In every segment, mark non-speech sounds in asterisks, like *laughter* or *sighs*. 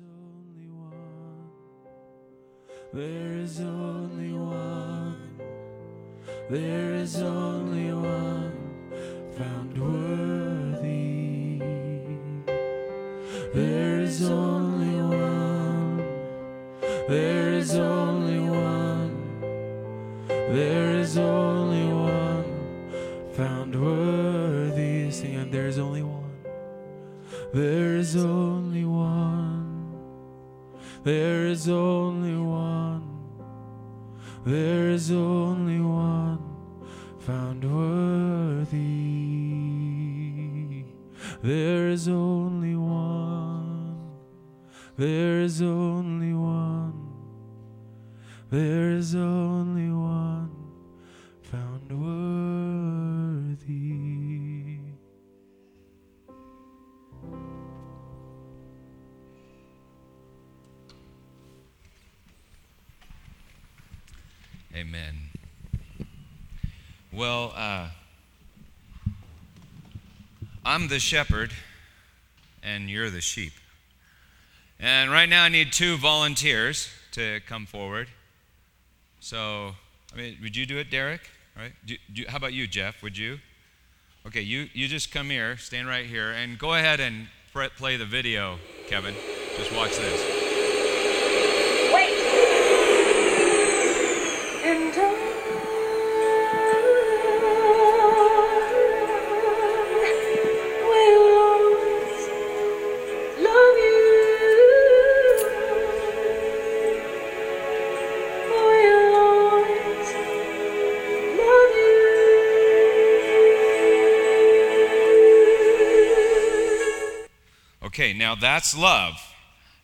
only one. There is only one. There is only one found worthy. There is only one. There is only one. There is only one found worthy. Sing it. There is only one. There is only. There is only one. There is only one found worthy. There is only one. There is only one. There Well, uh, I'm the shepherd, and you're the sheep. And right now, I need two volunteers to come forward. So, I mean, would you do it, Derek? All right. Do, do, how about you, Jeff? Would you? Okay, you, you just come here, stand right here, and go ahead and play the video, Kevin. Just watch this. Now that's love.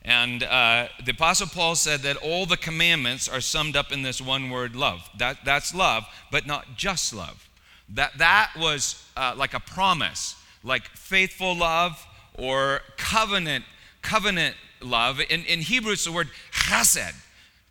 And uh, the Apostle Paul said that all the commandments are summed up in this one word, love. That, that's love, but not just love. That, that was uh, like a promise, like faithful love or covenant, covenant love. In, in Hebrew, it's the word chesed.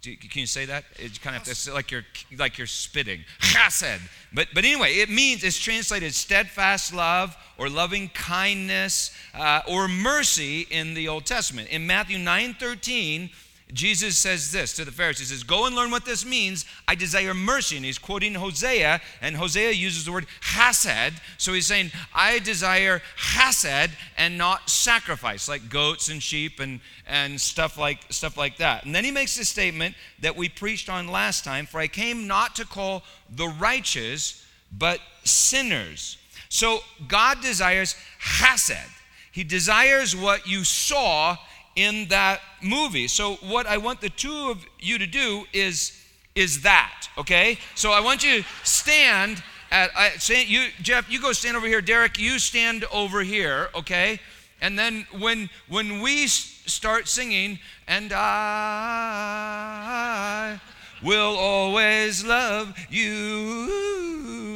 You- Can you say that? It's kind of it's like you're like you're spitting. Chesed. But but anyway, it means it's translated steadfast love or loving kindness uh, or mercy in the Old Testament. In Matthew 9:13, Jesus says this to the Pharisees. Says, Go and learn what this means. I desire mercy. And he's quoting Hosea, and Hosea uses the word chesed. So he's saying, I desire chesed and not sacrifice, like goats and sheep and, and stuff like stuff like that. And then he makes the statement that we preached on last time, for I came not to call the righteous, but sinners. So God desires chesed. He desires what you saw in that movie. So what I want the two of you to do is is that, okay? So I want you to stand at I say you Jeff, you go stand over here. Derek, you stand over here, okay? And then when when we start singing and I will always love you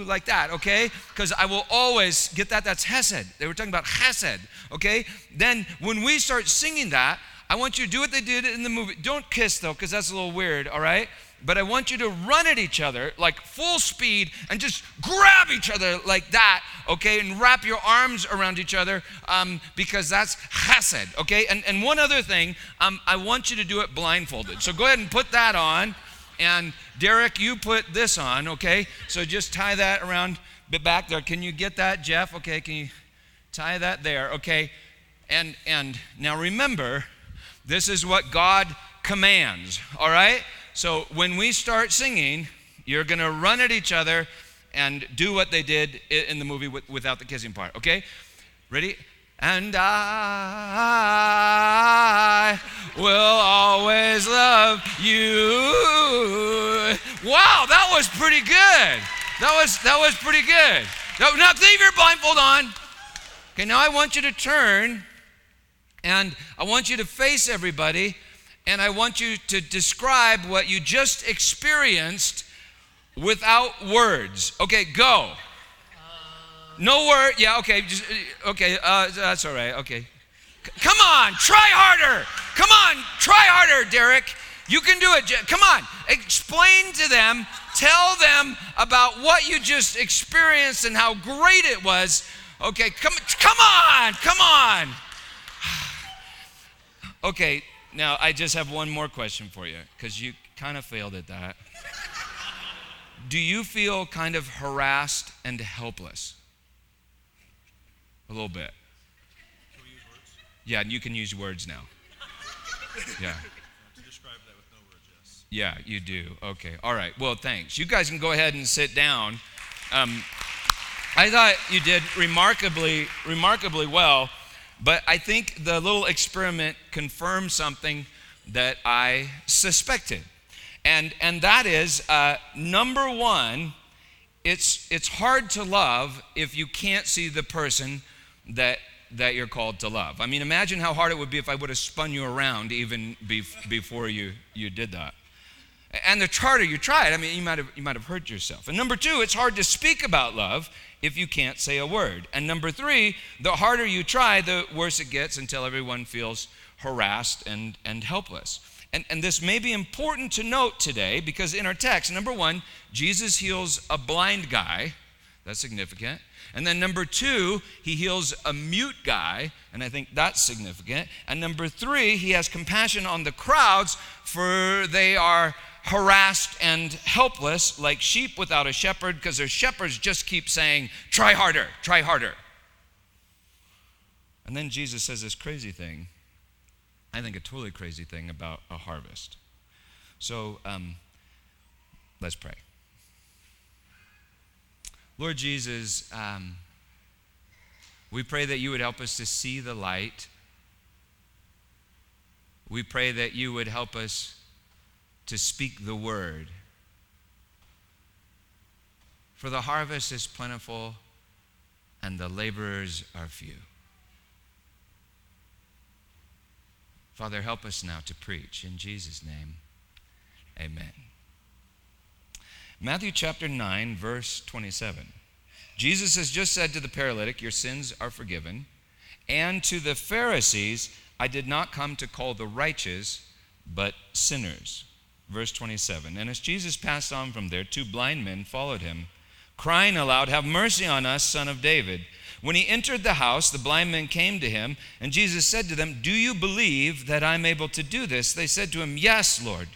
like that, okay? Because I will always get that. That's Hesed. They were talking about Hesed, okay? Then when we start singing that, I want you to do what they did in the movie. Don't kiss though, because that's a little weird, all right? But I want you to run at each other like full speed and just grab each other like that, okay? And wrap your arms around each other um, because that's Hesed, okay? And, and one other thing, um, I want you to do it blindfolded. So go ahead and put that on. And Derek, you put this on, okay? So just tie that around the back there. Can you get that, Jeff? Okay, can you tie that there? Okay. And and now remember, this is what God commands, all right? So when we start singing, you're going to run at each other and do what they did in the movie without the kissing part, okay? Ready? And I will always love you. Wow, that was pretty good. That was that was pretty good. Now, now leave your blindfold on. Okay, now I want you to turn and I want you to face everybody and I want you to describe what you just experienced without words. Okay, go. No word. Yeah, okay. Just, uh, okay, uh, that's all right. Okay. Come on, try harder. Come on, try harder, Derek. You can do it. Come on. Explain to them, tell them about what you just experienced and how great it was. Okay, come come on. Come on. *sighs* Okay, Now, I just have one more question for you because you kind of failed at that. Do you feel kind of harassed and helpless? A little bit. Yeah, and you can use words now. *laughs* Yeah. To describe that with no words, yes. Yeah, you do. Okay. All right. Well, thanks. You guys can go ahead and sit down. Um, I thought you did remarkably, remarkably well, but I think the little experiment confirmed something that I suspected, and and that is uh, number one. It's it's hard to love if you can't see the person that that you're called to love. I mean, imagine how hard it would be if I would have spun you around even bef- before you you did that. And the harder you try it, I mean, you might have you might have hurt yourself. And number two, it's hard to speak about love if you can't say a word. And number three, the harder you try, the worse it gets until everyone feels harassed and, and helpless. And, and this may be important to note today because in our text, number one, Jesus heals a blind guy. That's significant. And then number two, he heals a mute guy, and I think that's significant. And number three, he has compassion on the crowds, for they are harassed and helpless like sheep without a shepherd, because their shepherds just keep saying, try harder, try harder. And then Jesus says this crazy thing, I think a totally crazy thing about a harvest. So um, let's pray. Lord Jesus, um, we pray that you would help us to see the light. We pray that you would help us to speak the word. For the harvest is plentiful and the laborers are few. Father, help us now to preach. In Jesus' name, amen. Matthew chapter 9, verse 27. Jesus has just said to the paralytic, Your sins are forgiven. And to the Pharisees, I did not come to call the righteous, but sinners. Verse 27. And as Jesus passed on from there, two blind men followed him, crying aloud, Have mercy on us, son of David. When he entered the house, the blind men came to him, and Jesus said to them, Do you believe that I'm able to do this? They said to him, Yes, Lord.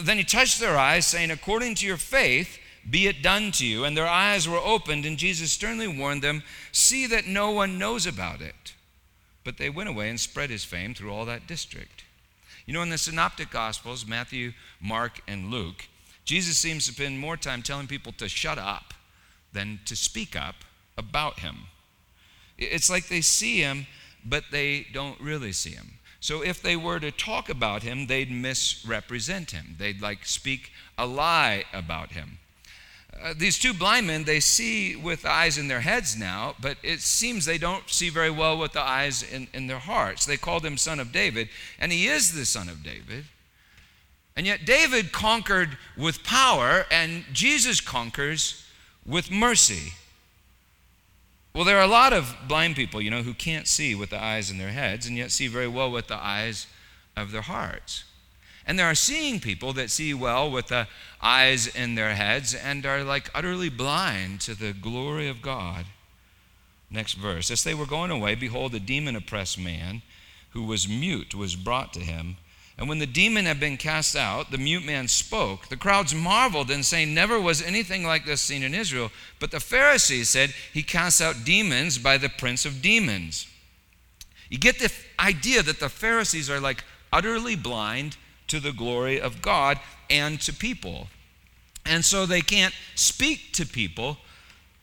Then he touched their eyes, saying, According to your faith, be it done to you. And their eyes were opened, and Jesus sternly warned them, See that no one knows about it. But they went away and spread his fame through all that district. You know, in the Synoptic Gospels, Matthew, Mark, and Luke, Jesus seems to spend more time telling people to shut up than to speak up about him. It's like they see him, but they don't really see him. So if they were to talk about him, they'd misrepresent him. They'd like speak a lie about him. Uh, these two blind men, they see with eyes in their heads now, but it seems they don't see very well with the eyes in, in their hearts. They called him son of David, and he is the son of David. And yet David conquered with power, and Jesus conquers with mercy. Well, there are a lot of blind people, you know, who can't see with the eyes in their heads and yet see very well with the eyes of their hearts. And there are seeing people that see well with the eyes in their heads and are like utterly blind to the glory of God. Next verse. As they were going away, behold, a demon oppressed man who was mute was brought to him. And when the demon had been cast out, the mute man spoke. The crowds marveled and saying, Never was anything like this seen in Israel. But the Pharisees said, He casts out demons by the prince of demons. You get the idea that the Pharisees are like utterly blind to the glory of God and to people. And so they can't speak to people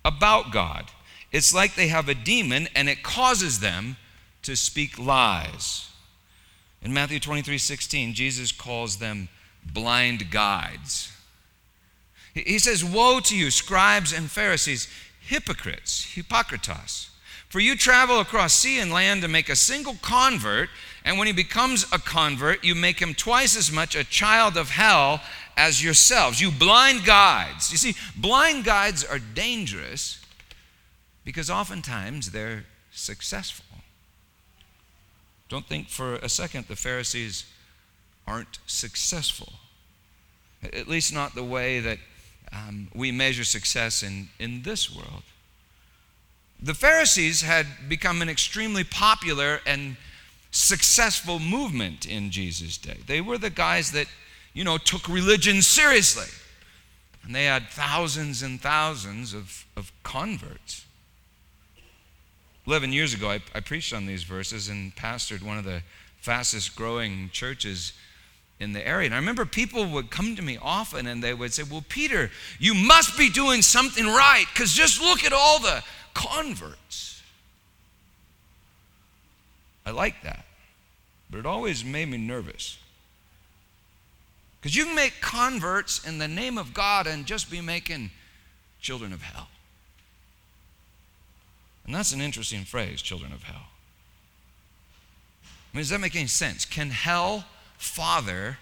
about God. It's like they have a demon and it causes them to speak lies. In Matthew 23 16, Jesus calls them blind guides. He says, Woe to you, scribes and Pharisees, hypocrites, hypocritos. For you travel across sea and land to make a single convert, and when he becomes a convert, you make him twice as much a child of hell as yourselves. You blind guides. You see, blind guides are dangerous because oftentimes they're successful. Don't think for a second the Pharisees aren't successful. At least not the way that um, we measure success in, in this world. The Pharisees had become an extremely popular and successful movement in Jesus' day. They were the guys that, you know, took religion seriously. And they had thousands and thousands of, of converts. 11 years ago, I, I preached on these verses and pastored one of the fastest growing churches in the area. And I remember people would come to me often and they would say, Well, Peter, you must be doing something right because just look at all the converts. I like that, but it always made me nervous. Because you can make converts in the name of God and just be making children of hell. And that's an interesting phrase, children of hell. I mean, does that make any sense? Can hell father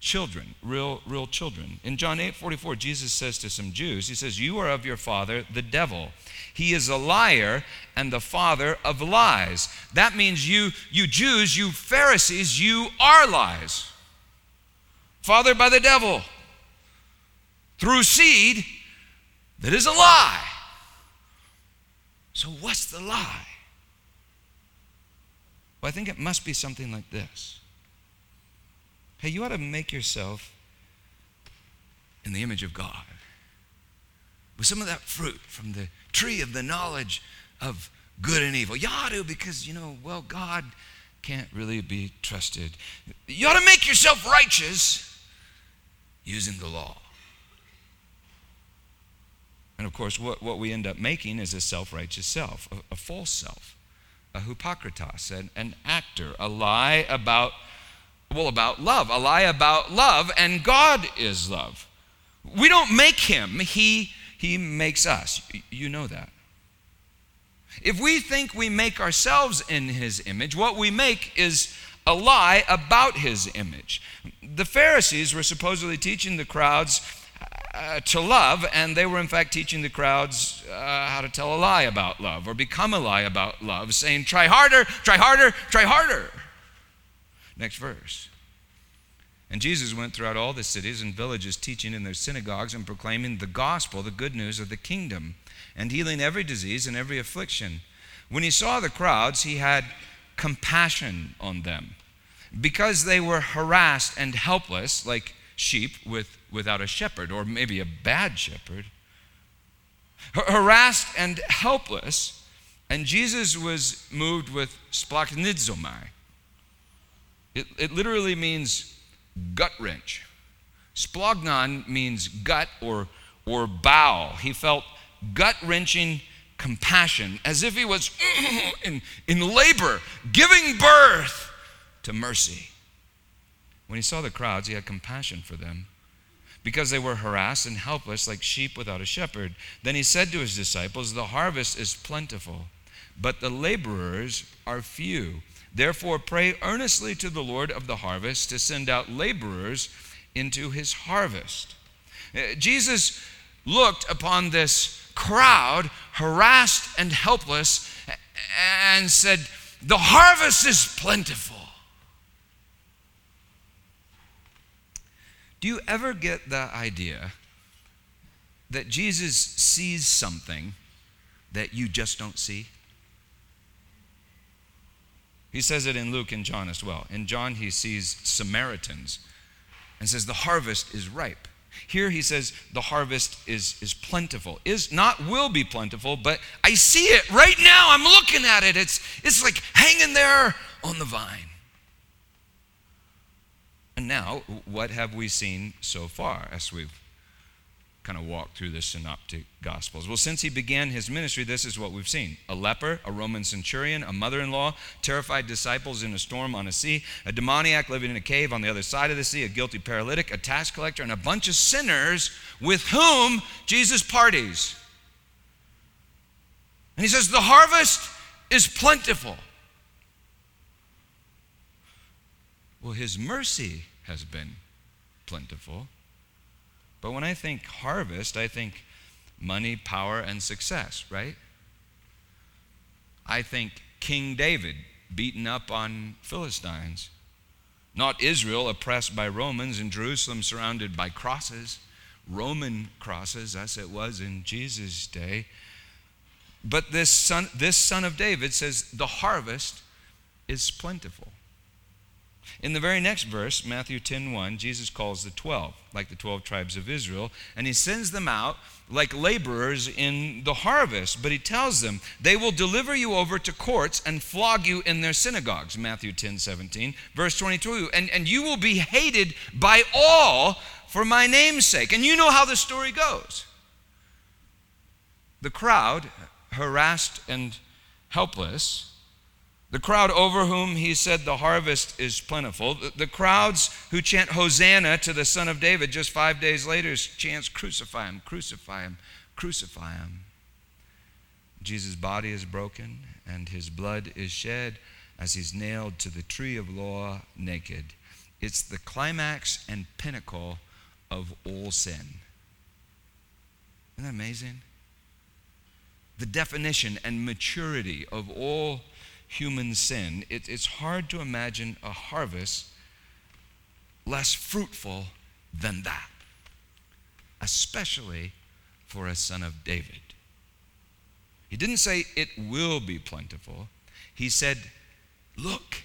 children, real, real children? In John 8 44, Jesus says to some Jews, He says, You are of your father, the devil. He is a liar and the father of lies. That means you, you Jews, you Pharisees, you are lies fathered by the devil through seed that is a lie. So, what's the lie? Well, I think it must be something like this. Hey, you ought to make yourself in the image of God with some of that fruit from the tree of the knowledge of good and evil. You ought to, because, you know, well, God can't really be trusted. You ought to make yourself righteous using the law. And of course, what, what we end up making is a self righteous self, a, a, false self, a hypocritos, an, an actor, a lie about, well, about love, a lie about love, and God is love. We don't make him, he, he makes us. You know that. If we think we make ourselves in his image, what we make is a lie about his image. The Pharisees were supposedly teaching the crowds uh, to love, and they were in fact teaching the crowds uh, how to tell a lie about love or become a lie about love, saying, Try harder, try harder, try harder. Next verse. And Jesus went throughout all the cities and villages, teaching in their synagogues and proclaiming the gospel, the good news of the kingdom, and healing every disease and every affliction. When he saw the crowds, he had compassion on them because they were harassed and helpless, like sheep with, without a shepherd, or maybe a bad shepherd. Harassed and helpless, and Jesus was moved with splanchnizomai. It, it literally means gut wrench. Splanchnon means gut or, or bowel. He felt gut wrenching compassion, as if he was *clears throat* in, in labor, giving birth to mercy. When he saw the crowds, he had compassion for them because they were harassed and helpless like sheep without a shepherd. Then he said to his disciples, The harvest is plentiful, but the laborers are few. Therefore, pray earnestly to the Lord of the harvest to send out laborers into his harvest. Uh, Jesus looked upon this crowd, harassed and helpless, and said, The harvest is plentiful. Do you ever get the idea that Jesus sees something that you just don't see? He says it in Luke and John as well. In John, he sees Samaritans and says, The harvest is ripe. Here he says the harvest is, is plentiful. Is not will be plentiful, but I see it right now. I'm looking at it. It's, it's like hanging there on the vine. And now, what have we seen so far as we've kind of walked through the synoptic gospels? Well, since he began his ministry, this is what we've seen a leper, a Roman centurion, a mother in law, terrified disciples in a storm on a sea, a demoniac living in a cave on the other side of the sea, a guilty paralytic, a tax collector, and a bunch of sinners with whom Jesus parties. And he says, The harvest is plentiful. Well, his mercy has been plentiful. But when I think harvest, I think money, power, and success, right? I think King David beaten up on Philistines. Not Israel oppressed by Romans and Jerusalem surrounded by crosses, Roman crosses, as it was in Jesus' day. But this son, this son of David says, The harvest is plentiful. In the very next verse, Matthew 10:1, Jesus calls the 12, like the 12 tribes of Israel, and he sends them out like laborers in the harvest, but he tells them, "They will deliver you over to courts and flog you in their synagogues." Matthew 10:17, verse 22, and and you will be hated by all for my name's sake. And you know how the story goes. The crowd, harassed and helpless, the crowd over whom he said the harvest is plentiful. The, crowds who chant Hosanna to the Son of David just five days later chants, Crucify him, crucify him, crucify him. Jesus' body is broken and his blood is shed as he's nailed to the tree of law naked. It's the climax and pinnacle of all sin. Isn't that amazing? The definition and maturity of all human sin, it, it's hard to imagine a harvest less fruitful than that, especially for a son of David. He didn't say it will be plentiful, he said, Look,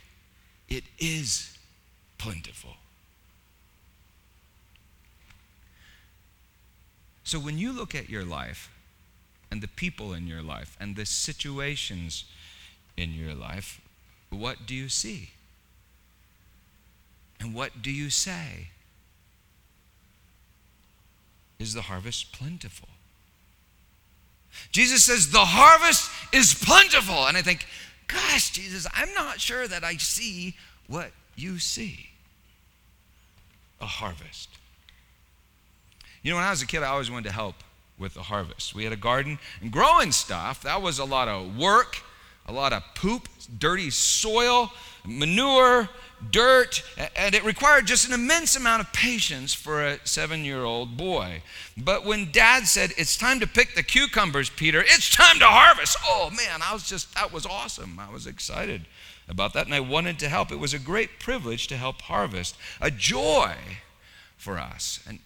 it is plentiful. So when you look at your life and the people in your life and the situations in your life, what do you see? And what do you say? Is the harvest plentiful? Jesus says, The harvest is plentiful. And I think, Gosh, Jesus, I'm not sure that I see what you see a harvest. You know, when I was a kid, I always wanted to help with the harvest. We had a garden and growing stuff, that was a lot of work a lot of poop, dirty soil, manure, dirt, and it required just an immense amount of patience for a seven year old boy. But when dad said, It's time to pick the cucumbers, Peter, it's time to harvest, oh man, I was just, that was awesome. I was excited about that and I wanted to help. It was a great privilege to help harvest, a joy for us. And,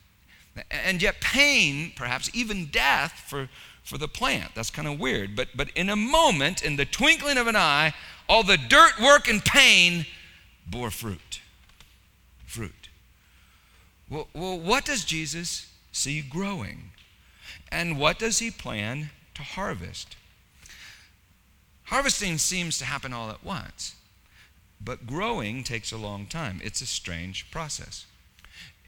and yet, pain, perhaps even death, for for the plant. That's kind of weird. But, but in a moment, in the twinkling of an eye, all the dirt, work, and pain bore fruit. Fruit. Well, well, what does Jesus see growing? And what does he plan to harvest? Harvesting seems to happen all at once, but growing takes a long time. It's a strange process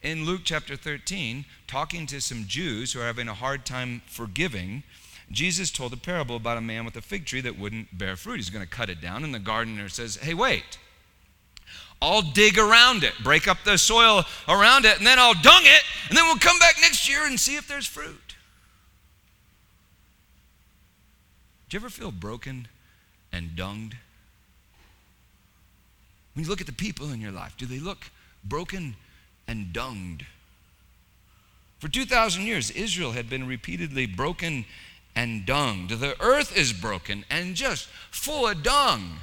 in Luke chapter 13, talking to some Jews who are having a hard time forgiving, Jesus told a parable about a man with a fig tree that wouldn't bear fruit. He's going to cut it down, and the gardener says, Hey, wait. I'll dig around it, break up the soil around it, and then I'll dung it, and then we'll come back next year and see if there's fruit. Do you ever feel broken and dunged? When you look at the people in your life, do they look broken and dunged. For 2,000 years, Israel had been repeatedly broken and dunged. The earth is broken and just full of dung.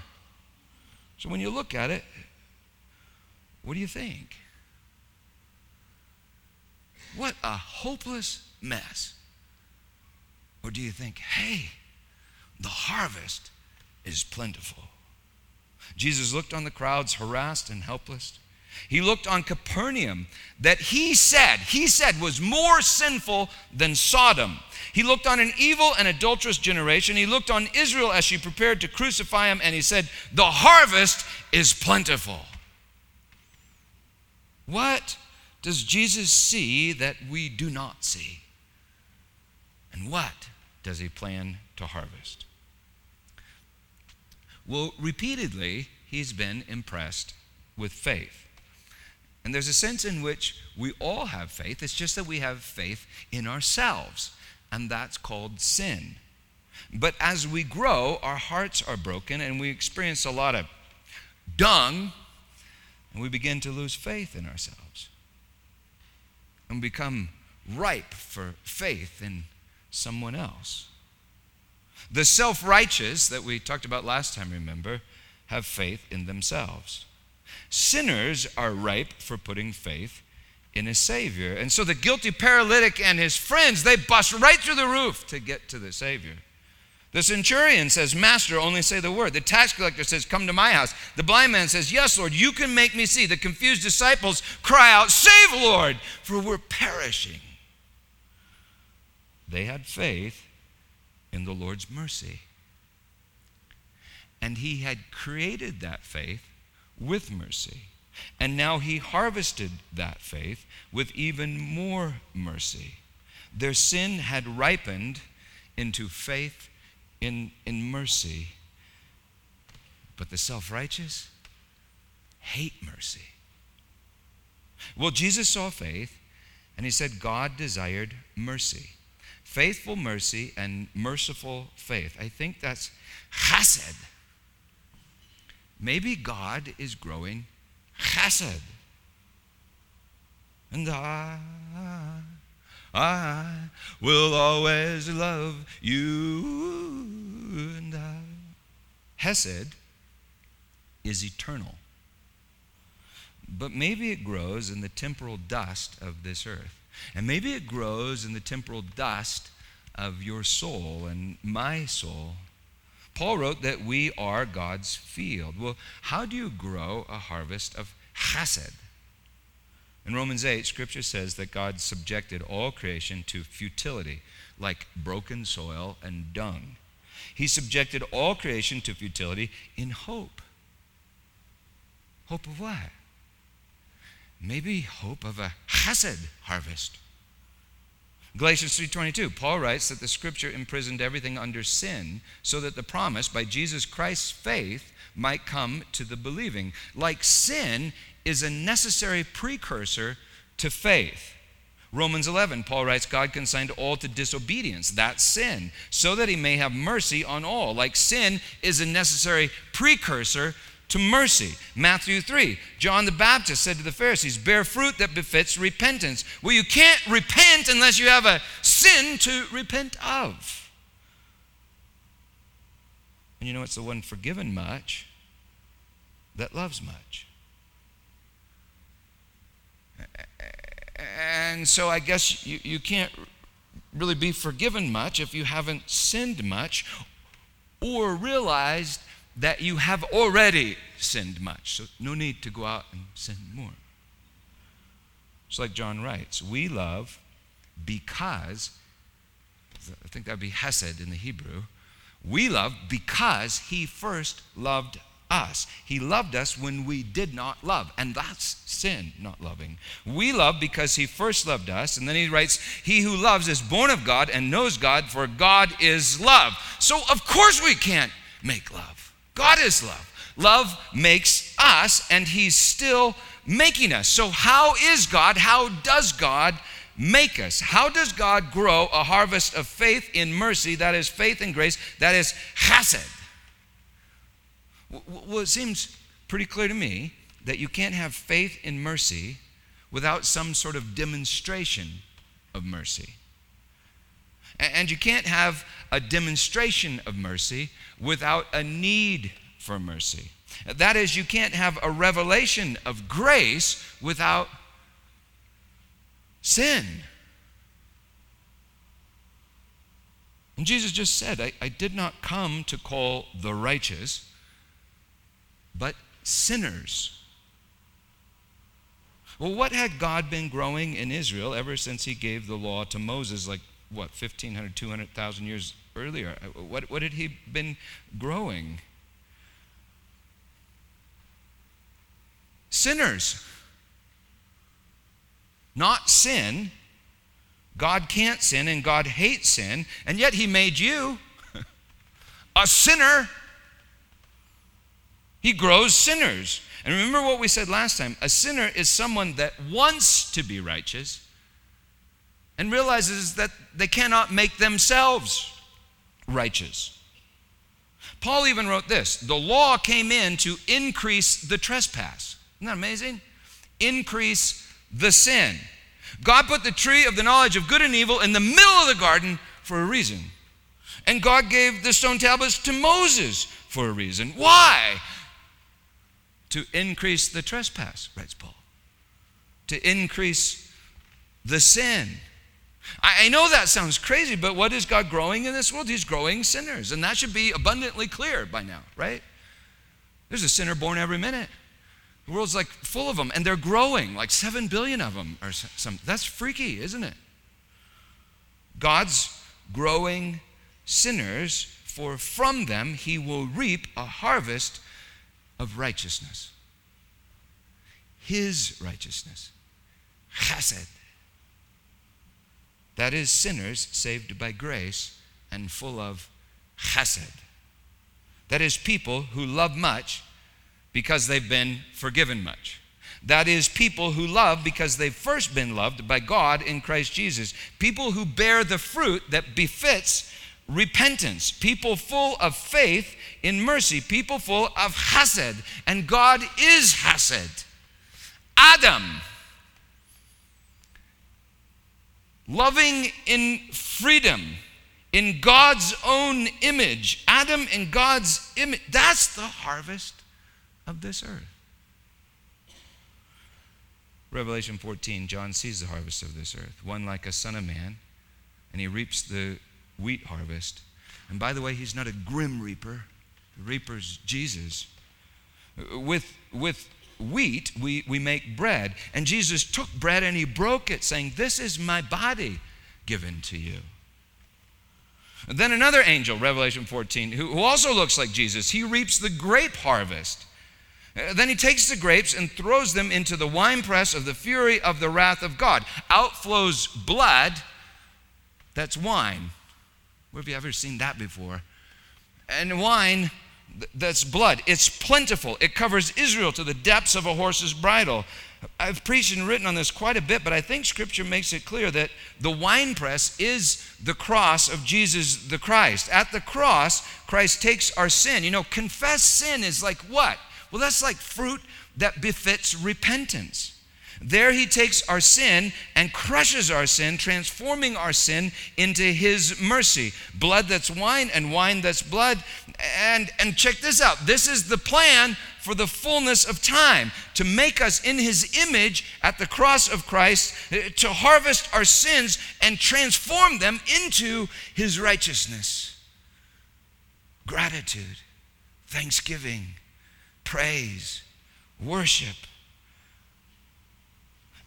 So when you look at it, what do you think? What a hopeless mess. Or do you think, hey, the harvest is plentiful? Jesus looked on the crowds, harassed and helpless. He looked on Capernaum that he said, he said was more sinful than Sodom. He looked on an evil and adulterous generation. He looked on Israel as she prepared to crucify him, and he said, The harvest is plentiful. What does Jesus see that we do not see? And what does he plan to harvest? Well, repeatedly, he's been impressed with faith. And there's a sense in which we all have faith. It's just that we have faith in ourselves, and that's called sin. But as we grow, our hearts are broken and we experience a lot of dung, and we begin to lose faith in ourselves and become ripe for faith in someone else. The self righteous that we talked about last time, remember, have faith in themselves. Sinners are ripe for putting faith in a Savior. And so the guilty paralytic and his friends, they bust right through the roof to get to the Savior. The centurion says, Master, only say the word. The tax collector says, Come to my house. The blind man says, Yes, Lord, you can make me see. The confused disciples cry out, Save, Lord, for we're perishing. They had faith in the Lord's mercy. And he had created that faith with mercy. And now he harvested that faith with even more mercy. Their sin had ripened into faith in, in mercy. But the self righteous hate mercy. Well, Jesus saw faith and he said God desired mercy. Faithful mercy and merciful faith. I think that's chesed. Maybe God is growing chesed. And I, I will always love you. And I. Hesed is eternal. But maybe it grows in the temporal dust of this earth. And maybe it grows in the temporal dust of your soul and my soul. Paul wrote that we are God's field. Well, how do you grow a harvest of chesed? In Romans 8, scripture says that God subjected all creation to futility, like broken soil and dung. He subjected all creation to futility in hope. Hope of what? Maybe hope of a chesed harvest. Galatians 3:22 Paul writes that the scripture imprisoned everything under sin so that the promise by Jesus Christ's faith might come to the believing. Like sin is a necessary precursor to faith. Romans 11, Paul writes, God consigned all to disobedience, that's sin, so that he may have mercy on all. Like sin is a necessary precursor to mercy. Matthew 3, John the Baptist said to the Pharisees, Bear fruit that befits repentance. Well, you can't repent unless you have a sin to repent of. And you know, it's the one forgiven much that loves much. And so I guess you, you can't really be forgiven much if you haven't sinned much or realized that you have already sinned much. So no need to go out and sin more. It's like John writes we love because, I think that would be Hesed in the Hebrew. We love because he first loved us. He loved us when we did not love, and that's sin, not loving. We love because he first loved us, and then he writes, He who loves is born of God and knows God, for God is love. So, of course, we can't make love. God is love. Love makes us, and he's still making us. So, how is God? How does God? make us? How does God grow a harvest of faith in mercy, that is faith in grace, that is chesed? Well, it seems pretty clear to me that you can't have faith in mercy without some sort of demonstration of mercy. And you can't have a demonstration of mercy without a need for mercy. That is, you can't have a revelation of grace without sin. And Jesus just said, I, I, did not come to call the righteous, but sinners. Well, what had God been growing in Israel ever since he gave the law to Moses, like, what, 1,500, 200,000 years earlier? Uh, what, what had he been growing? Sinners not sin. God can't sin and God hates sin, and yet He made you *laughs* a sinner. He grows sinners. And remember what we said last time a sinner is someone that wants to be righteous and realizes that they cannot make themselves righteous. Paul even wrote this the law came in to increase the trespass. Isn't that amazing? Increase the sin. God put the tree of the knowledge of good and evil in the middle of the garden for a reason. And God gave the stone tablets to Moses for a reason. Why? To increase the trespass, writes Paul. To increase the sin. I, I know that sounds crazy, but what is God growing in this world? He's growing sinners, and that should be abundantly clear by now, right? There's a sinner born every minute. The world's like full of them, and they're growing, like seven billion of them or some. That's freaky, isn't it? God's growing sinners, for from them he will reap a harvest of righteousness. His righteousness. Chesed. That is, sinners saved by grace and full of chesed. That is, people who love much because they've been forgiven much. That is, people who love because they've first been loved by God in Christ Jesus. People who bear the fruit that befits repentance. People full of faith in mercy. People full of chesed. And God is chesed. Adam, loving in freedom, in God's own image. Adam in God's image. That's the harvest of this earth. Revelation 14, John sees the harvest of this earth, one like a son of man, and he reaps the wheat harvest. And by the way, he's not a grim reaper, the reaper's Jesus. With, with wheat, we, we make bread. And Jesus took bread and he broke it, saying, This is my body given to you. And then another angel, Revelation 14, who, who also looks like Jesus, he reaps the grape harvest. Uh, then he takes the grapes and throws them into the winepress of the fury of the wrath of God. Out flows blood. That's wine. Where have you ever seen that before? And wine, that's blood. It's plentiful. It covers Israel to the depths of a horse's bridle. I've preached and written on this quite a bit, but I think Scripture makes it clear that the winepress is the cross of Jesus the Christ. At the cross, Christ takes our sin. You know, confess sin is like what? Well, that's like fruit that befits repentance. There he takes our sin and crushes our sin, transforming our sin into his mercy. Blood that's wine and wine that's blood. And, and check this out this is the plan for the fullness of time to make us in his image at the cross of Christ, eh, to harvest our sins and transform them into his righteousness. Gratitude, thanksgiving, praise, worship.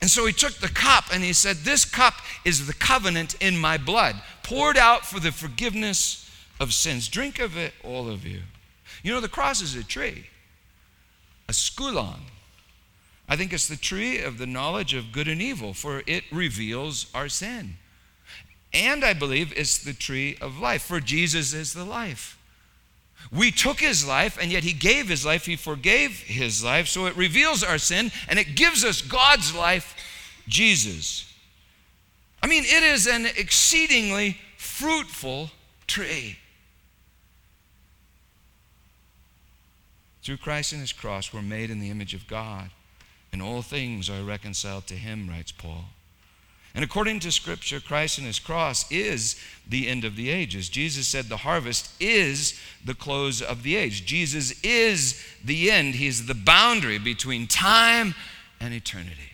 And so he took the cup and he said, This cup is the covenant in my blood, poured out for the forgiveness of sins. Drink of it, all of you. You know, the cross is a tree, a skulon. I think it's the tree of the knowledge of good and evil, for it reveals our sin. And I believe it's the tree of life, for Jesus is the life. We took his life, and yet he gave his life. He forgave his life. So it reveals our sin, and it gives us God's life, Jesus. I mean, it is an exceedingly fruitful tree. Through Christ and his cross, we're made in the image of God, and all things are reconciled to him, writes Paul. And according to Scripture, Christ and his cross is the end of the ages. Jesus said the harvest is the close of the age. Jesus is the end, he's the boundary between time and eternity.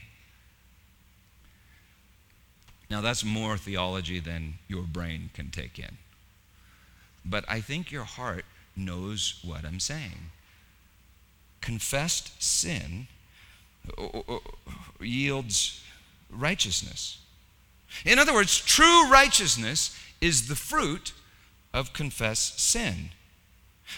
Now, that's more theology than your brain can take in. But I think your heart knows what I'm saying. Confessed sin uh, uh, uh, yields righteousness. In other words, true righteousness is the fruit of confessed sin.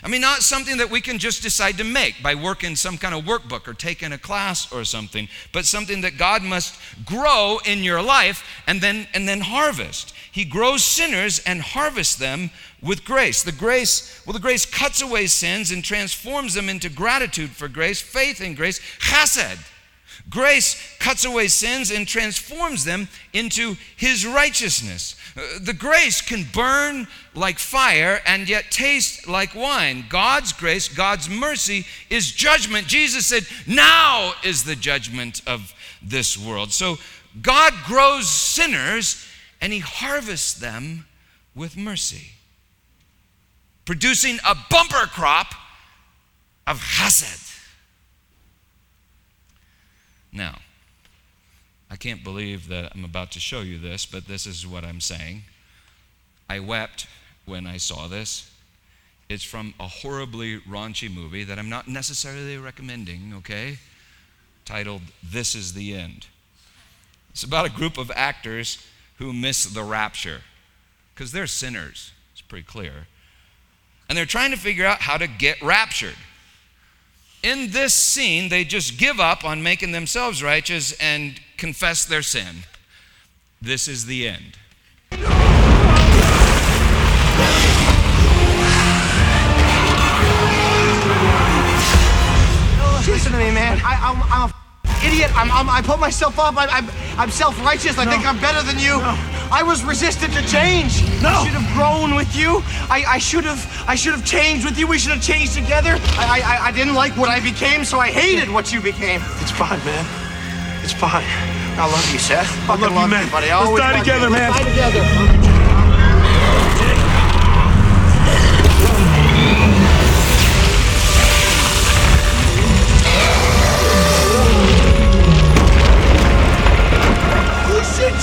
I mean, not something that we can just decide to make by working some kind of workbook or taking a class or something, but something that God must grow in your life and then, and then harvest. He grows sinners and harvests them with grace. The grace, well, the grace cuts away sins and transforms them into gratitude for grace, faith in grace, chesed. Grace cuts away sins and transforms them into his righteousness. Uh, the grace can burn like fire and yet taste like wine. God's grace, God's mercy is judgment. Jesus said, Now is the judgment of this world. So God grows sinners and he harvests them with mercy, producing a bumper crop of chesed. Now, I can't believe that I'm about to show you this, but this is what I'm saying. I wept when I saw this. It's from a horribly raunchy movie that I'm not necessarily recommending, okay? Titled This is the End. It's about a group of actors who miss the rapture because they're sinners. It's pretty clear. And they're trying to figure out how to get raptured. In this scene, they just give up on making themselves righteous and confess their sin. This is the end. Listen to me, man. I, I'm, I'm a idiot. I'm, I'm, I put myself up. I, I'm, I'm self-righteous. I think I'm better than you. I was resistant to change. No. I should have grown with you. I, I should have. I should have changed with you. We should have changed together. I, I, I didn't like what I became, so I hated what you became. It's fine, man. It's fine. I love you, Seth. Fucking love you, man. buddy. I Let's die loved you. together, man. Let's die together.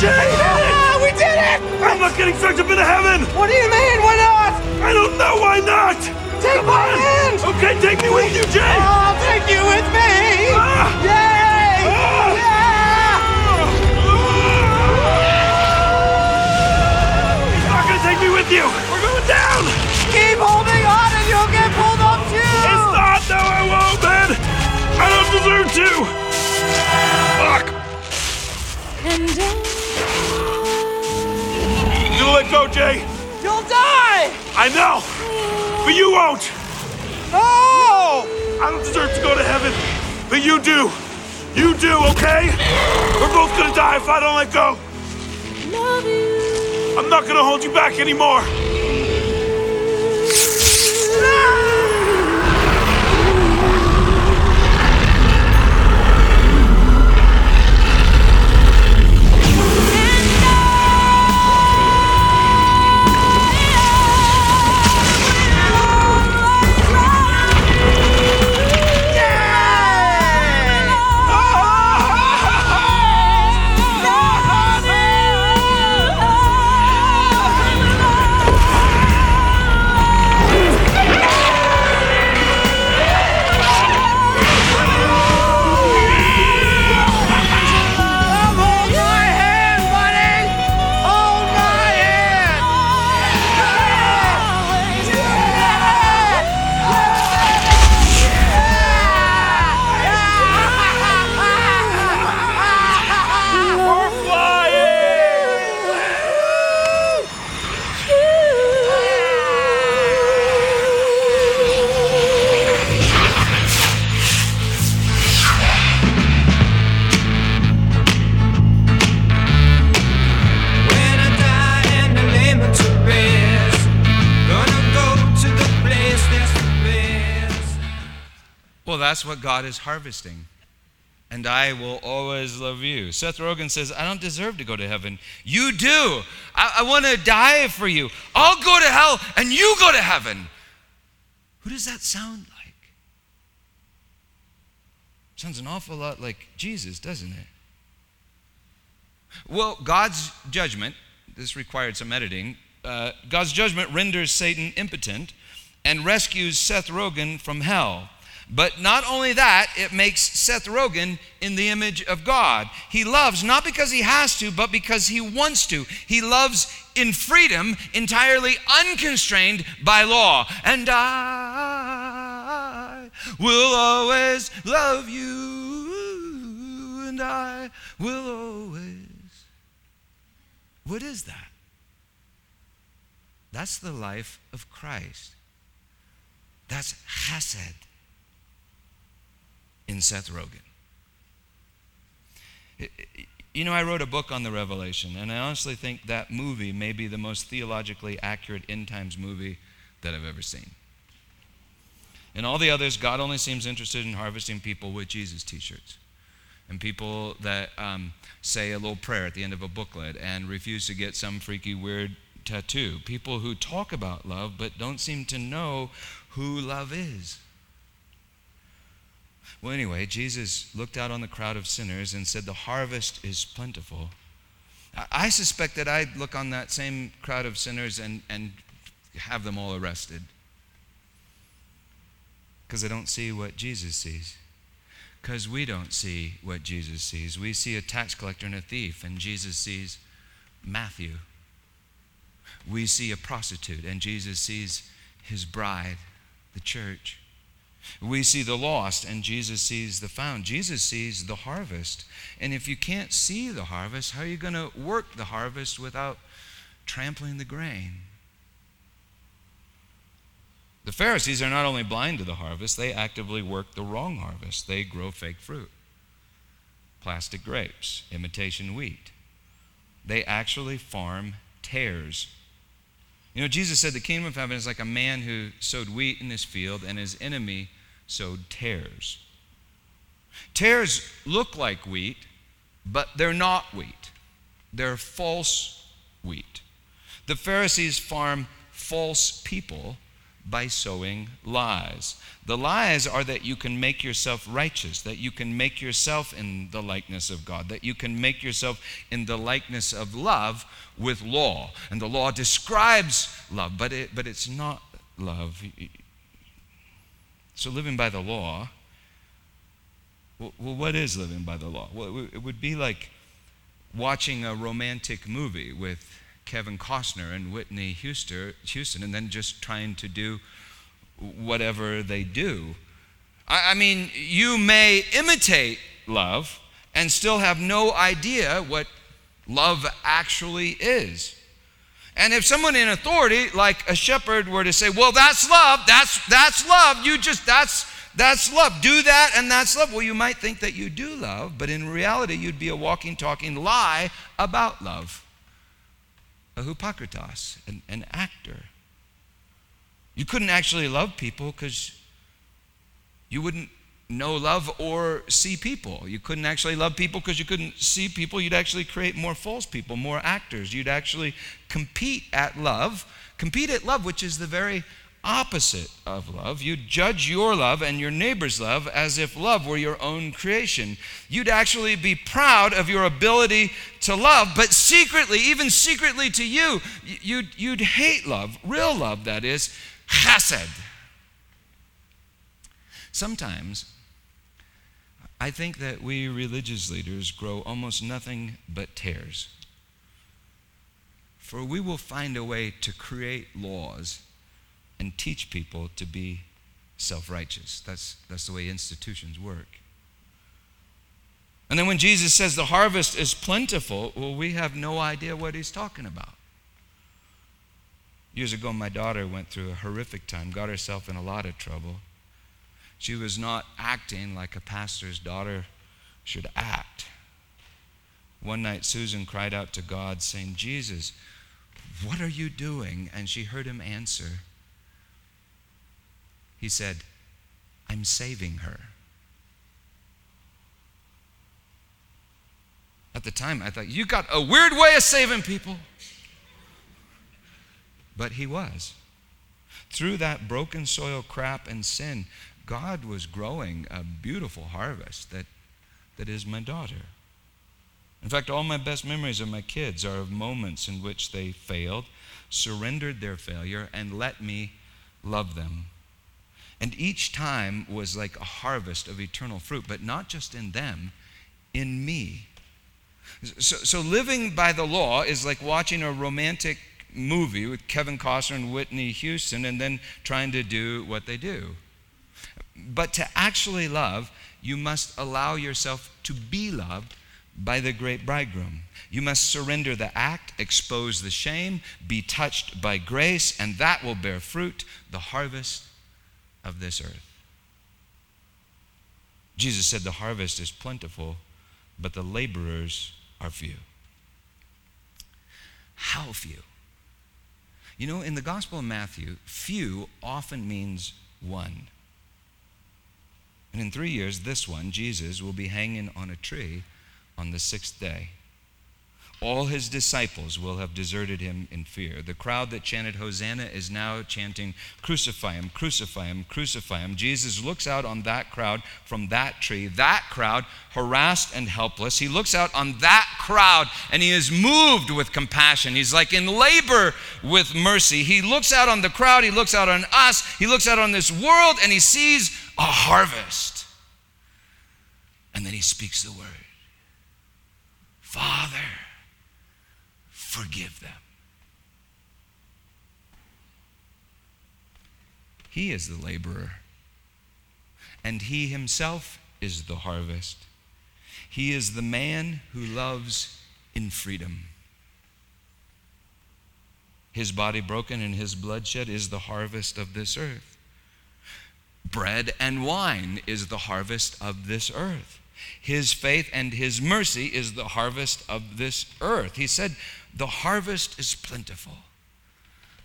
Jay! Ah, we did it! I'm not getting sucked up into heaven! What do you mean? Why not? I don't know why not! Take Come my on! hand. Okay, take me with you, Jay! I'll take you with me. Ah! Yay! Ah! Yeah! He's not gonna take me with you! We're going down! Keep holding on and you'll get pulled up too! It's not! No, I won't, man! I don't deserve to! Fuck! And You let go, Jay! You'll die! I know! But you won't! No! I don't deserve to go to heaven, but you do! You do, okay? We're both gonna die if I don't let go! I love you. I'm not gonna hold you back anymore! What God is harvesting. And I will always love you. Seth Rogen says, I don't deserve to go to heaven. You do. I, I want to die for you. I'll go to hell and you go to heaven. Who does that sound like? Sounds an awful lot like Jesus, doesn't it? Well, God's judgment, this required some editing. Uh, God's judgment renders Satan impotent and rescues Seth Rogen from hell. But not only that, it makes Seth Rogen in the image of God. He loves not because he has to, but because he wants to. He loves in freedom, entirely unconstrained by law. And I will always love you, and I will always. What is that? That's the life of Christ. That's chesed in Seth Rogen. You know, I wrote a book on the Revelation, and I honestly think that movie may be the most theologically accurate end times movie that I've ever seen. In all the others, God only seems interested in harvesting people with Jesus t shirts and people that um, say a little prayer at the end of a booklet and refuse to get some freaky, weird tattoo. People who talk about love but don't seem to know who love is. Well, anyway, Jesus looked out on the crowd of sinners and said, The harvest is plentiful. I- suspect that I'd look on that same crowd of sinners and, and have them all arrested because I don't see what Jesus sees. Because we don't see what Jesus sees. We see a tax collector and a thief, and Jesus sees Matthew. We see a prostitute, and Jesus sees his bride, the church. We see the lost, and Jesus sees the found. Jesus sees the harvest. And if you can't see the harvest, how are you going to work the harvest without trampling the grain? The Pharisees are not only blind to the harvest, they actively work the wrong harvest. They grow fake fruit, plastic grapes, imitation wheat. They actually farm tares. You know, Jesus said the kingdom of heaven is like a man who sowed wheat in his field and his enemy sowed tares. Tares look like wheat, but they're not wheat. They're false wheat. The Pharisees farm false people by sowing lies. The lies are that you can make yourself righteous, that you can make yourself in the likeness of God, that you can make yourself in the likeness of love with law. And the law describes love, but, it, but it's not love. So living by the law, well, what is living by the law? Well, it would be like watching a romantic movie with Kevin Costner and Whitney Houston, and then just trying to do whatever they do. I, mean, you may imitate love and still have no idea what love actually is. And if someone in authority, like a shepherd, were to say, "Well, that's love. That's that's love. You just that's that's love. Do that, and that's love." Well, you might think that you do love, but in reality, you'd be a walking, talking lie about love. A hypocritos, an, an actor. You couldn't actually love people because you wouldn't know love or see people. You couldn't actually love people because you couldn't see people. You'd actually create more false people, more actors. You'd actually compete at love, compete at love, which is the very opposite of love. You'd judge your love and your neighbor's love as if love were your own creation. You'd actually be proud of your ability to love, but secretly, even secretly to you, you'd, you'd hate love, real love, that is, chesed. Sometimes I think that we religious leaders grow almost nothing but tares. For we will find a way to create laws and teach people to be self righteous. That's, that's the way institutions work. And then when Jesus says the harvest is plentiful, well, we have no idea what he's talking about. Years ago, my daughter went through a horrific time, got herself in a lot of trouble. She was not acting like a pastor's daughter should act. One night, Susan cried out to God, saying, Jesus, what are you doing? And she heard him answer. He said, I'm saving her. At the time, I thought, You got a weird way of saving people. But he was. Through that broken soil, crap, and sin, God was growing a beautiful harvest that, that is my daughter. In fact, all my best memories of my kids are of moments in which they failed, surrendered their failure, and let me love them. And each time was like a harvest of eternal fruit, but not just in them, in me. So, so living by the law is like watching a romantic movie with Kevin Costner and Whitney Houston and then trying to do what they do. But to actually love, you must allow yourself to be loved by the great bridegroom. You must surrender the act, expose the shame, be touched by grace, and that will bear fruit, the harvest of this earth. Jesus said, The harvest is plentiful, but the laborers are few. How few? You know, in the Gospel of Matthew, few often means one. And in three years, this one, Jesus, will be hanging on a tree on the sixth day. All his disciples will have deserted him in fear. The crowd that chanted Hosanna is now chanting, Crucify him, crucify him, crucify him. Jesus looks out on that crowd from that tree, that crowd harassed and helpless. He looks out on that crowd and he is moved with compassion. He's like in labor with mercy. He looks out on the crowd, he looks out on us, he looks out on this world, and he sees a harvest. And then he speaks the word Father forgive them. He is the laborer, and he himself is the harvest. He is the man who loves in freedom. His body broken and his bloodshed is the harvest of this earth. Bread and wine is the harvest of this earth. His faith and his mercy is the harvest of this earth. He said, The harvest is plentiful,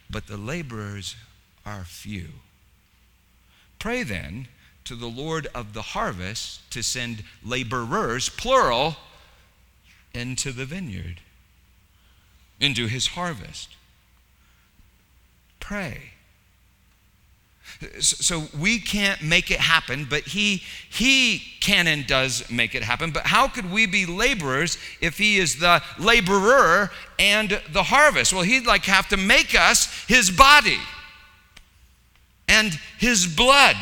but the laborers are few. Pray then to the Lord of the harvest to send laborers, plural, into the vineyard, into his harvest. Pray. So we can't make it happen, but he he can and does make it happen. But how could we be laborers if he is the laborer and the harvest? Well, he'd like have to make us his body and his blood.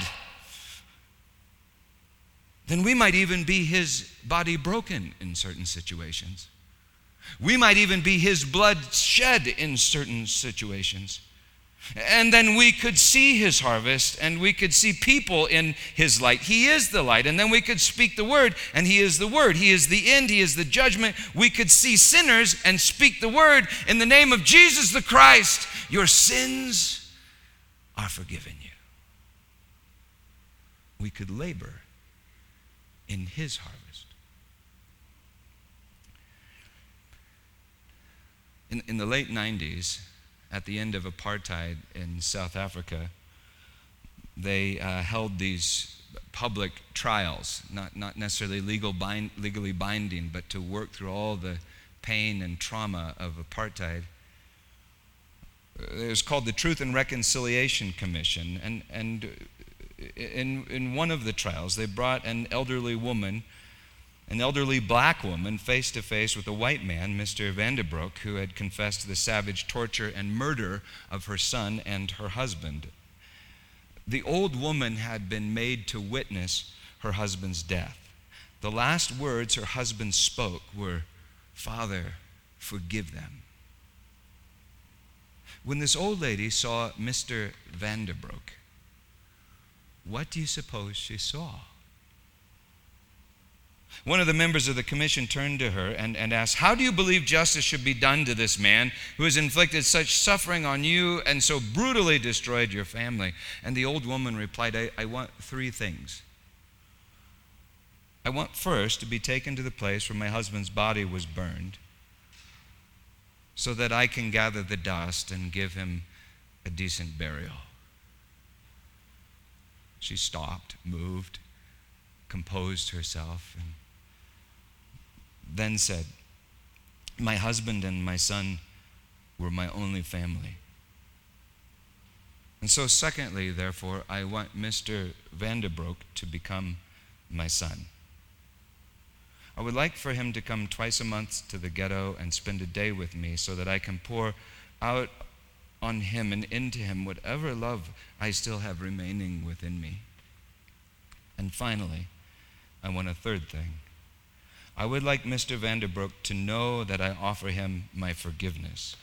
Then we might even be his body broken in certain situations. We might even be his blood shed in certain situations. And then we could see his harvest and we could see people in his light. He is the light. And then we could speak the word and he is the word. He is the end, he is the judgment. We could see sinners and speak the word in the name of Jesus the Christ. Your sins are forgiven you. We could labor in his harvest. In, in the late 90s, at the end of apartheid in South Africa, they uh, held these public trials, not, not necessarily legal bind, legally binding, but to work through all the pain and trauma of apartheid. It was called the Truth and Reconciliation Commission. And, and in, in one of the trials, they brought an elderly woman an elderly black woman face to face with a white man, Mr. Vandebroek, who had confessed the savage torture and murder of her son and her husband. The old woman had been made to witness her husband's death. The last words her husband spoke were, Father, forgive them. When this old lady saw Mr. Vandebroek, what do you suppose she saw? One of the members of the commission turned to her and, and asked, How do you believe justice should be done to this man who has inflicted such suffering on you and so brutally destroyed your family? And the old woman replied, I, I want three things. I want first to be taken to the place where my husband's body was burned so that I can gather the dust and give him a decent burial. She stopped, moved, composed herself, and then said, My husband and my son were my only family. And so, secondly, therefore, I want Mr. Vandebroek to become my son. I would like for him to come twice a month to the ghetto and spend a day with me so that I can pour out on him and into him whatever love I still have remaining within me. And finally, I want a third thing. I would like Mr. Vandebroek to know that I offer him my forgiveness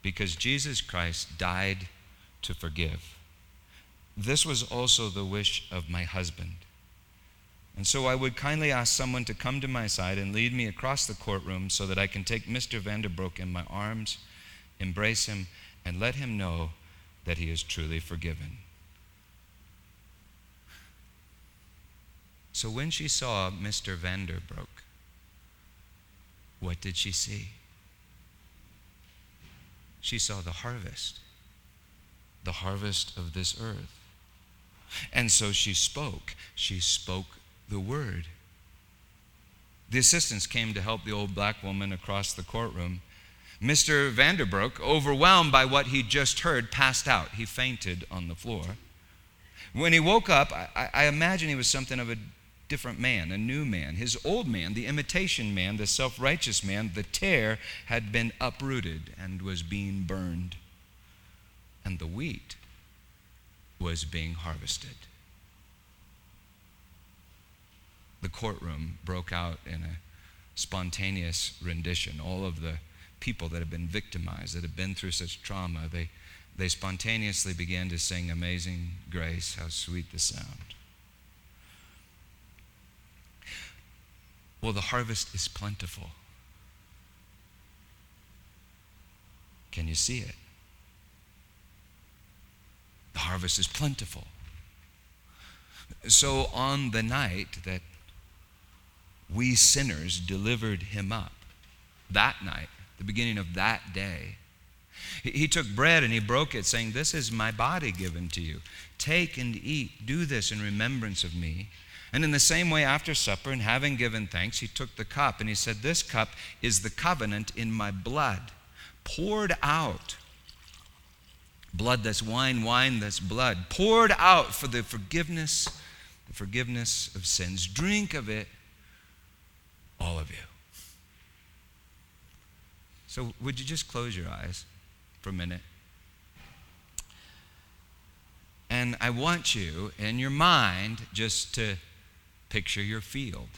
because Jesus Christ died to forgive. This was also the wish of my husband. And so I would kindly ask someone to come to my side and lead me across the courtroom so that I can take Mr. Vandebroek in my arms, embrace him, and let him know that he is truly forgiven. So when she saw Mr. Vandebroek, what did she see? She saw the harvest, the harvest of this earth. And so she spoke. She spoke the word. The assistants came to help the old black woman across the courtroom. Mr. Vandebroek, overwhelmed by what he'd just heard, passed out. He fainted on the floor. When he woke up, I, I imagine he was something of a different man, a new man. His old man, the imitation man, the self righteous man, the tare had been uprooted and was being burned. And the wheat was being harvested. The courtroom broke out in a spontaneous rendition. All of the people that have been victimized, that have been through such trauma, they, they spontaneously began to sing Amazing Grace, how sweet the sound. Well, the harvest is plentiful. Can you see it? The harvest is plentiful. So, on the night that we sinners delivered him up, that night, the beginning of that day, he, took bread and he broke it, saying, This is my body given to you. Take and eat. Do this in remembrance of me. And in the same way, after supper, and having given thanks, he took the cup and he said, This cup is the covenant in my blood, poured out blood that's wine, wine that's blood, poured out for the forgiveness, the forgiveness of sins. Drink of it, all of you. So, would you just close your eyes for a minute? And I want you, in your mind, just to picture your field,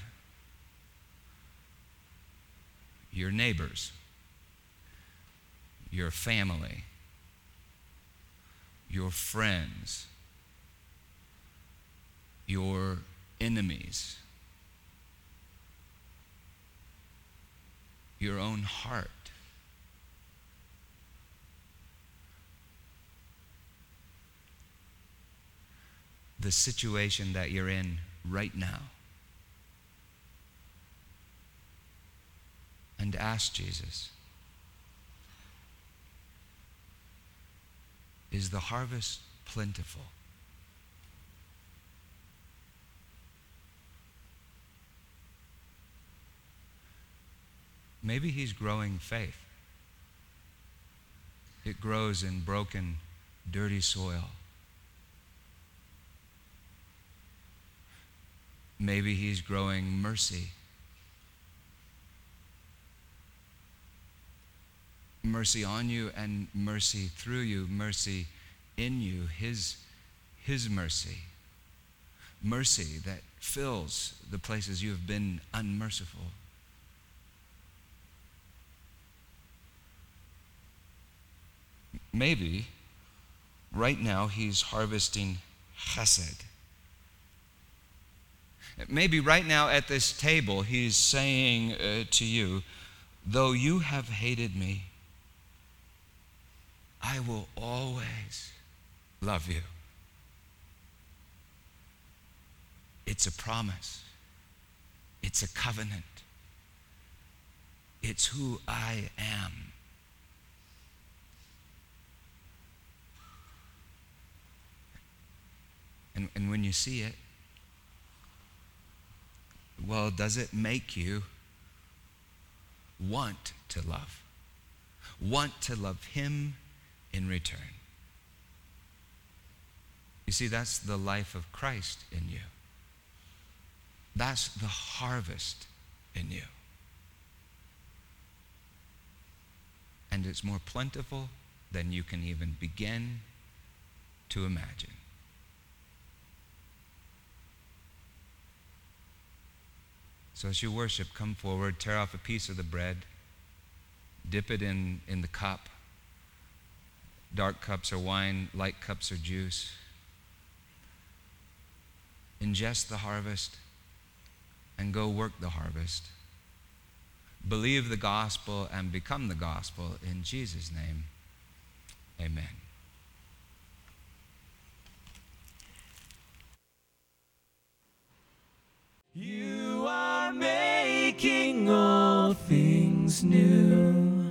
your neighbors, your family. Your friends, your enemies, your own heart. The situation that you're in right now. And ask Jesus. Is the harvest plentiful? Maybe he's growing faith. It grows in broken, dirty soil. Maybe he's growing mercy. mercy on you and mercy through you, mercy in you, His, His mercy. Mercy that fills the places you have been unmerciful. Maybe right now He's harvesting chesed. Maybe right now at this table, He's saying uh, to you, though you have hated me, I will always love you. It's a promise, it's a covenant, it's who I am. And, and when you see it, well, does it make you want to love? Want to love Him in return. You see, that's the life of Christ in you. That's the harvest in you. And it's more plentiful than you can even begin to imagine. So as you worship, come forward, tear off a piece of the bread, dip it in, in the cup, dark cups are wine, light cups are juice. Ingest the harvest and go work the harvest. Believe the gospel and become the gospel in Jesus' name. Amen. You are making all things new.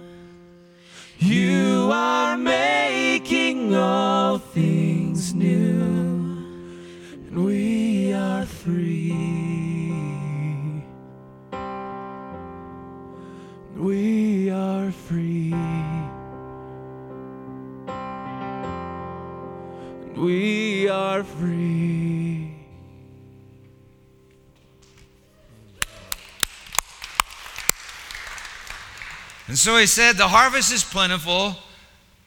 You are making all things new. And we are free. We are free. We are free. And so he said, The harvest is plentiful,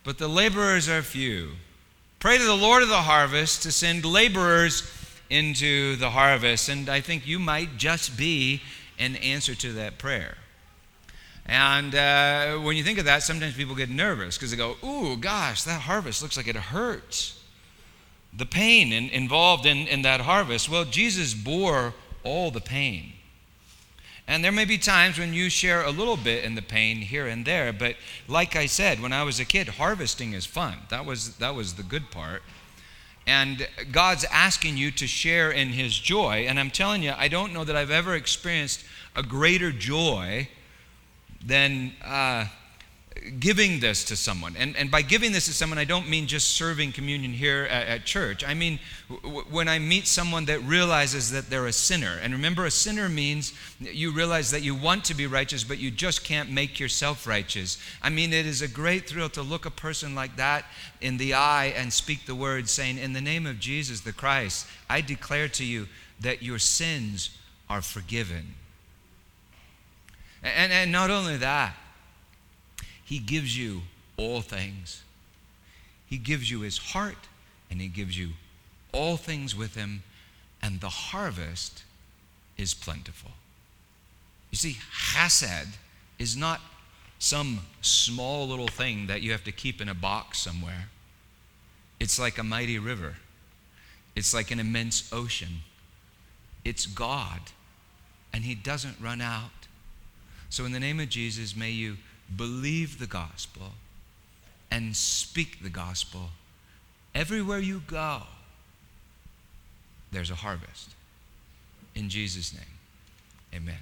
but the laborers are few. Pray to the Lord of the harvest to send laborers into the harvest. And I think you might just be an answer to that prayer. And uh, when you think of that, sometimes people get nervous because they go, Ooh, gosh, that harvest looks like it hurts. The pain in, involved in, in that harvest. Well, Jesus bore all the pain. And there may be times when you share a little bit in the pain here and there, but like I said, when I was a kid, harvesting is fun. That was, that was the good part. And God's asking you to share in His joy. And I'm telling you, I don't know that I've ever experienced a greater joy than uh, giving this to someone. And, and by giving this to someone, I don't mean just serving communion here at, at church. I mean w- when I meet someone that realizes that they're a sinner. And remember, a sinner means you realize that you want to be righteous, but you just can't make yourself righteous. I mean, it is a great thrill to look a person like that in the eye and speak the words, saying, In the name of Jesus the Christ, I declare to you that your sins are forgiven. And, and not only that, he gives you all things. He gives you his heart, and he gives you all things with him, and the harvest is plentiful. You see, chesed is not some small little thing that you have to keep in a box somewhere. It's like a mighty river, it's like an immense ocean. It's God, and He doesn't run out. So, in the name of Jesus, may you believe the gospel and speak the gospel. Everywhere you go, there's a harvest. In Jesus' name, amen.